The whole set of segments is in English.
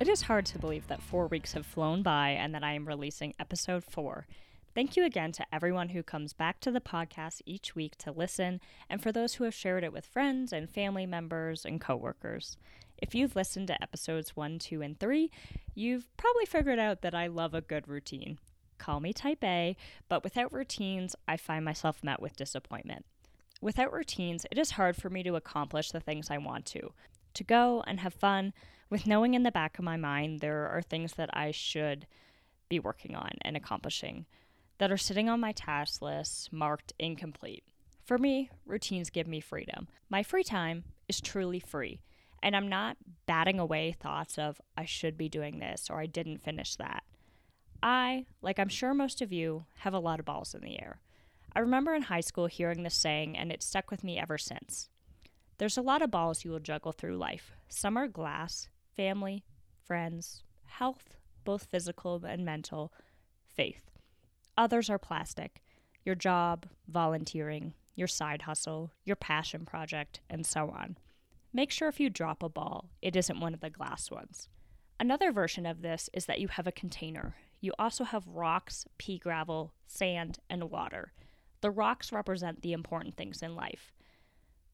It is hard to believe that four weeks have flown by and that I am releasing episode four. Thank you again to everyone who comes back to the podcast each week to listen, and for those who have shared it with friends and family members and coworkers. If you've listened to episodes one, two, and three, you've probably figured out that I love a good routine. Call me type A, but without routines, I find myself met with disappointment. Without routines, it is hard for me to accomplish the things I want to. To go and have fun, with knowing in the back of my mind there are things that I should be working on and accomplishing that are sitting on my task list marked incomplete. For me, routines give me freedom. My free time is truly free, and I'm not batting away thoughts of I should be doing this or I didn't finish that. I, like I'm sure most of you, have a lot of balls in the air. I remember in high school hearing this saying, and it stuck with me ever since. There's a lot of balls you will juggle through life. Some are glass, family, friends, health, both physical and mental, faith. Others are plastic your job, volunteering, your side hustle, your passion project, and so on. Make sure if you drop a ball, it isn't one of the glass ones. Another version of this is that you have a container. You also have rocks, pea gravel, sand, and water. The rocks represent the important things in life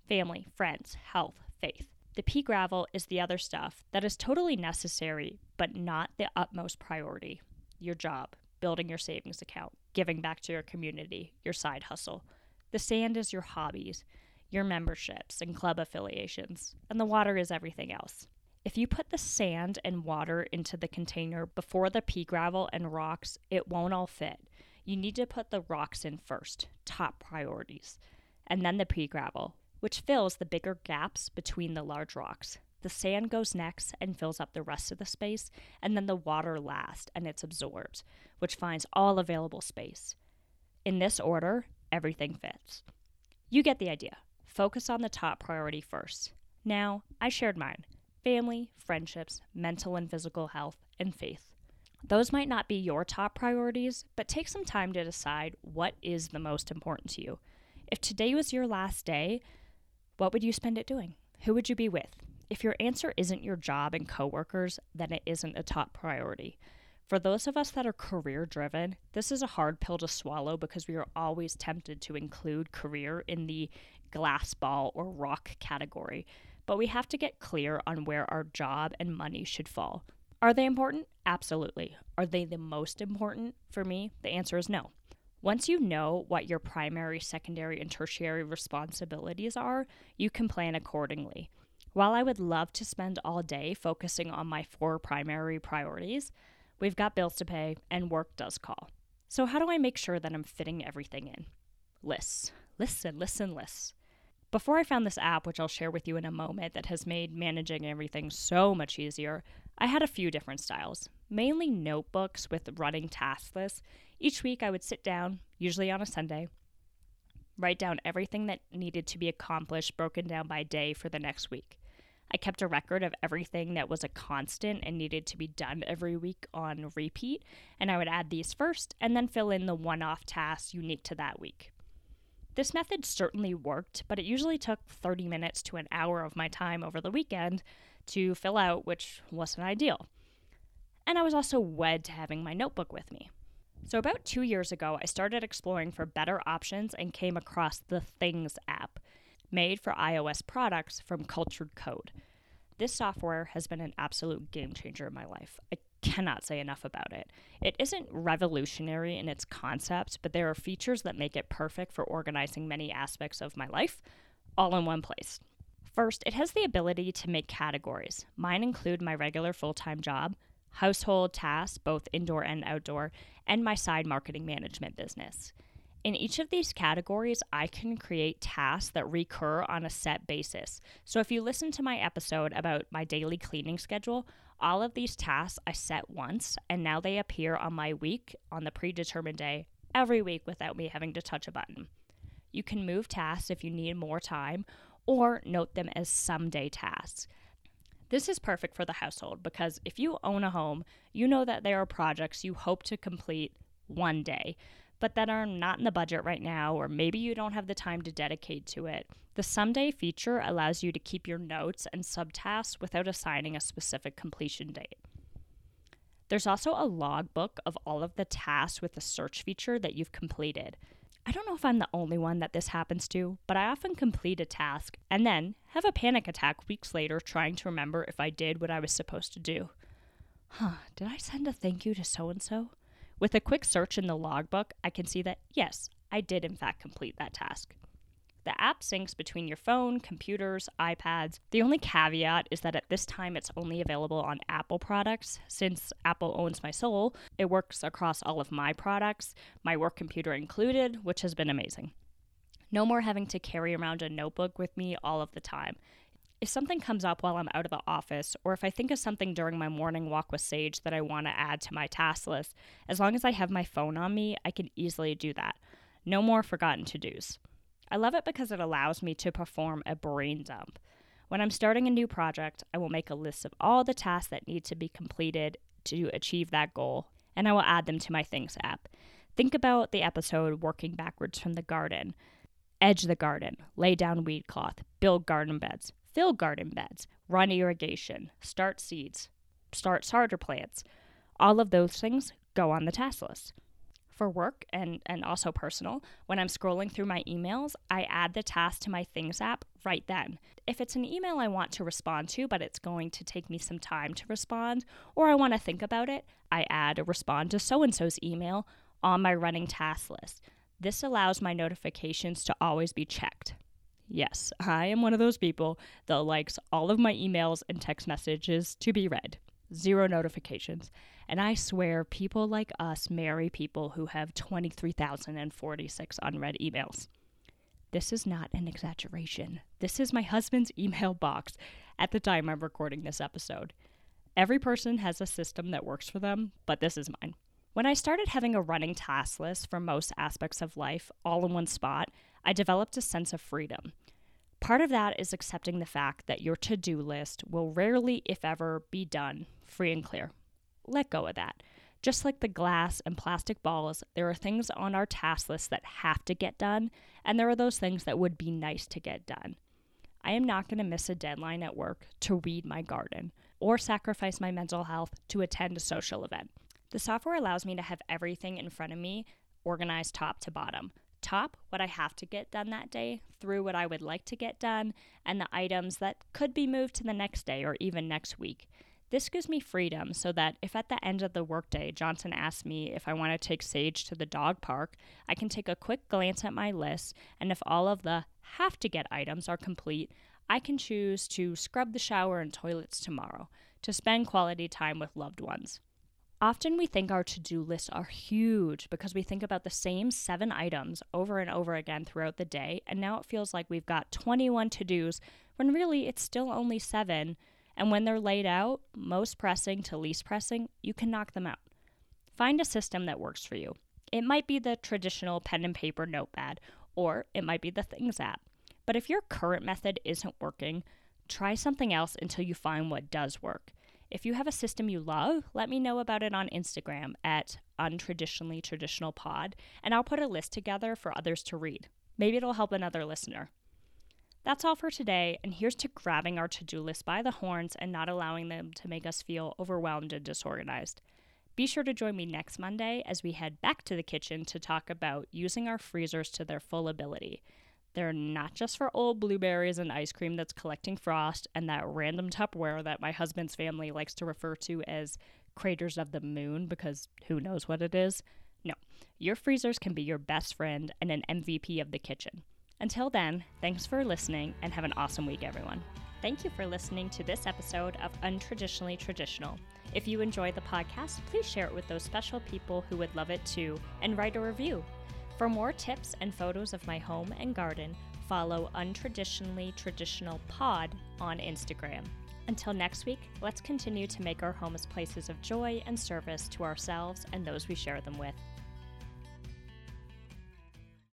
family, friends, health, faith. The pea gravel is the other stuff that is totally necessary, but not the utmost priority. Your job, building your savings account, giving back to your community, your side hustle. The sand is your hobbies, your memberships and club affiliations, and the water is everything else. If you put the sand and water into the container before the pea gravel and rocks, it won't all fit. You need to put the rocks in first, top priorities, and then the pea gravel, which fills the bigger gaps between the large rocks. The sand goes next and fills up the rest of the space, and then the water last and it's absorbed, which finds all available space. In this order, everything fits. You get the idea. Focus on the top priority first. Now, I shared mine family, friendships, mental and physical health, and faith. Those might not be your top priorities, but take some time to decide what is the most important to you. If today was your last day, what would you spend it doing? Who would you be with? If your answer isn't your job and coworkers, then it isn't a top priority. For those of us that are career driven, this is a hard pill to swallow because we are always tempted to include career in the glass ball or rock category. But we have to get clear on where our job and money should fall. Are they important? Absolutely. Are they the most important? For me, the answer is no. Once you know what your primary, secondary, and tertiary responsibilities are, you can plan accordingly. While I would love to spend all day focusing on my four primary priorities, we've got bills to pay and work does call. So, how do I make sure that I'm fitting everything in? Lists. Listen, listen, lists. Before I found this app, which I'll share with you in a moment, that has made managing everything so much easier, I had a few different styles, mainly notebooks with running task lists each week, I would sit down, usually on a Sunday, write down everything that needed to be accomplished, broken down by day for the next week. I kept a record of everything that was a constant and needed to be done every week on repeat, and I would add these first and then fill in the one off tasks unique to that week. This method certainly worked, but it usually took 30 minutes to an hour of my time over the weekend to fill out, which wasn't ideal. And I was also wed to having my notebook with me. So, about two years ago, I started exploring for better options and came across the Things app, made for iOS products from Cultured Code. This software has been an absolute game changer in my life. I cannot say enough about it. It isn't revolutionary in its concept, but there are features that make it perfect for organizing many aspects of my life all in one place. First, it has the ability to make categories. Mine include my regular full time job, household tasks, both indoor and outdoor, and my side marketing management business. In each of these categories, I can create tasks that recur on a set basis. So if you listen to my episode about my daily cleaning schedule, All of these tasks I set once, and now they appear on my week on the predetermined day every week without me having to touch a button. You can move tasks if you need more time or note them as someday tasks. This is perfect for the household because if you own a home, you know that there are projects you hope to complete one day, but that are not in the budget right now, or maybe you don't have the time to dedicate to it. The someday feature allows you to keep your notes and subtasks without assigning a specific completion date. There's also a logbook of all of the tasks with the search feature that you've completed. I don't know if I'm the only one that this happens to, but I often complete a task and then have a panic attack weeks later trying to remember if I did what I was supposed to do. Huh, did I send a thank you to so and so? With a quick search in the logbook, I can see that yes, I did in fact complete that task. The app syncs between your phone, computers, iPads. The only caveat is that at this time it's only available on Apple products. Since Apple owns my soul, it works across all of my products, my work computer included, which has been amazing. No more having to carry around a notebook with me all of the time. If something comes up while I'm out of the office, or if I think of something during my morning walk with Sage that I want to add to my task list, as long as I have my phone on me, I can easily do that. No more forgotten to dos. I love it because it allows me to perform a brain dump. When I'm starting a new project, I will make a list of all the tasks that need to be completed to achieve that goal, and I will add them to my Things app. Think about the episode working backwards from the garden. Edge the garden, lay down weed cloth, build garden beds, fill garden beds, run irrigation, start seeds, start starter plants. All of those things go on the task list for work and, and also personal, when I'm scrolling through my emails, I add the task to my Things app right then. If it's an email I want to respond to, but it's going to take me some time to respond, or I want to think about it, I add a respond to so and so's email on my running task list. This allows my notifications to always be checked. Yes, I am one of those people that likes all of my emails and text messages to be read. Zero notifications. And I swear, people like us marry people who have 23,046 unread emails. This is not an exaggeration. This is my husband's email box at the time I'm recording this episode. Every person has a system that works for them, but this is mine. When I started having a running task list for most aspects of life all in one spot, I developed a sense of freedom. Part of that is accepting the fact that your to do list will rarely, if ever, be done free and clear let go of that. Just like the glass and plastic balls, there are things on our task list that have to get done, and there are those things that would be nice to get done. I am not going to miss a deadline at work to weed my garden or sacrifice my mental health to attend a social event. The software allows me to have everything in front of me organized top to bottom. Top, what I have to get done that day, through what I would like to get done, and the items that could be moved to the next day or even next week. This gives me freedom so that if at the end of the workday Johnson asks me if I want to take Sage to the dog park, I can take a quick glance at my list, and if all of the have to get items are complete, I can choose to scrub the shower and toilets tomorrow to spend quality time with loved ones. Often we think our to do lists are huge because we think about the same seven items over and over again throughout the day, and now it feels like we've got 21 to dos when really it's still only seven and when they're laid out, most pressing to least pressing, you can knock them out. Find a system that works for you. It might be the traditional pen and paper notepad, or it might be the Things app. But if your current method isn't working, try something else until you find what does work. If you have a system you love, let me know about it on Instagram at untraditionally traditional pod, and I'll put a list together for others to read. Maybe it'll help another listener. That's all for today, and here's to grabbing our to do list by the horns and not allowing them to make us feel overwhelmed and disorganized. Be sure to join me next Monday as we head back to the kitchen to talk about using our freezers to their full ability. They're not just for old blueberries and ice cream that's collecting frost and that random Tupperware that my husband's family likes to refer to as craters of the moon because who knows what it is. No, your freezers can be your best friend and an MVP of the kitchen. Until then, thanks for listening and have an awesome week, everyone. Thank you for listening to this episode of Untraditionally Traditional. If you enjoy the podcast, please share it with those special people who would love it too and write a review. For more tips and photos of my home and garden, follow Untraditionally Traditional Pod on Instagram. Until next week, let's continue to make our homes places of joy and service to ourselves and those we share them with.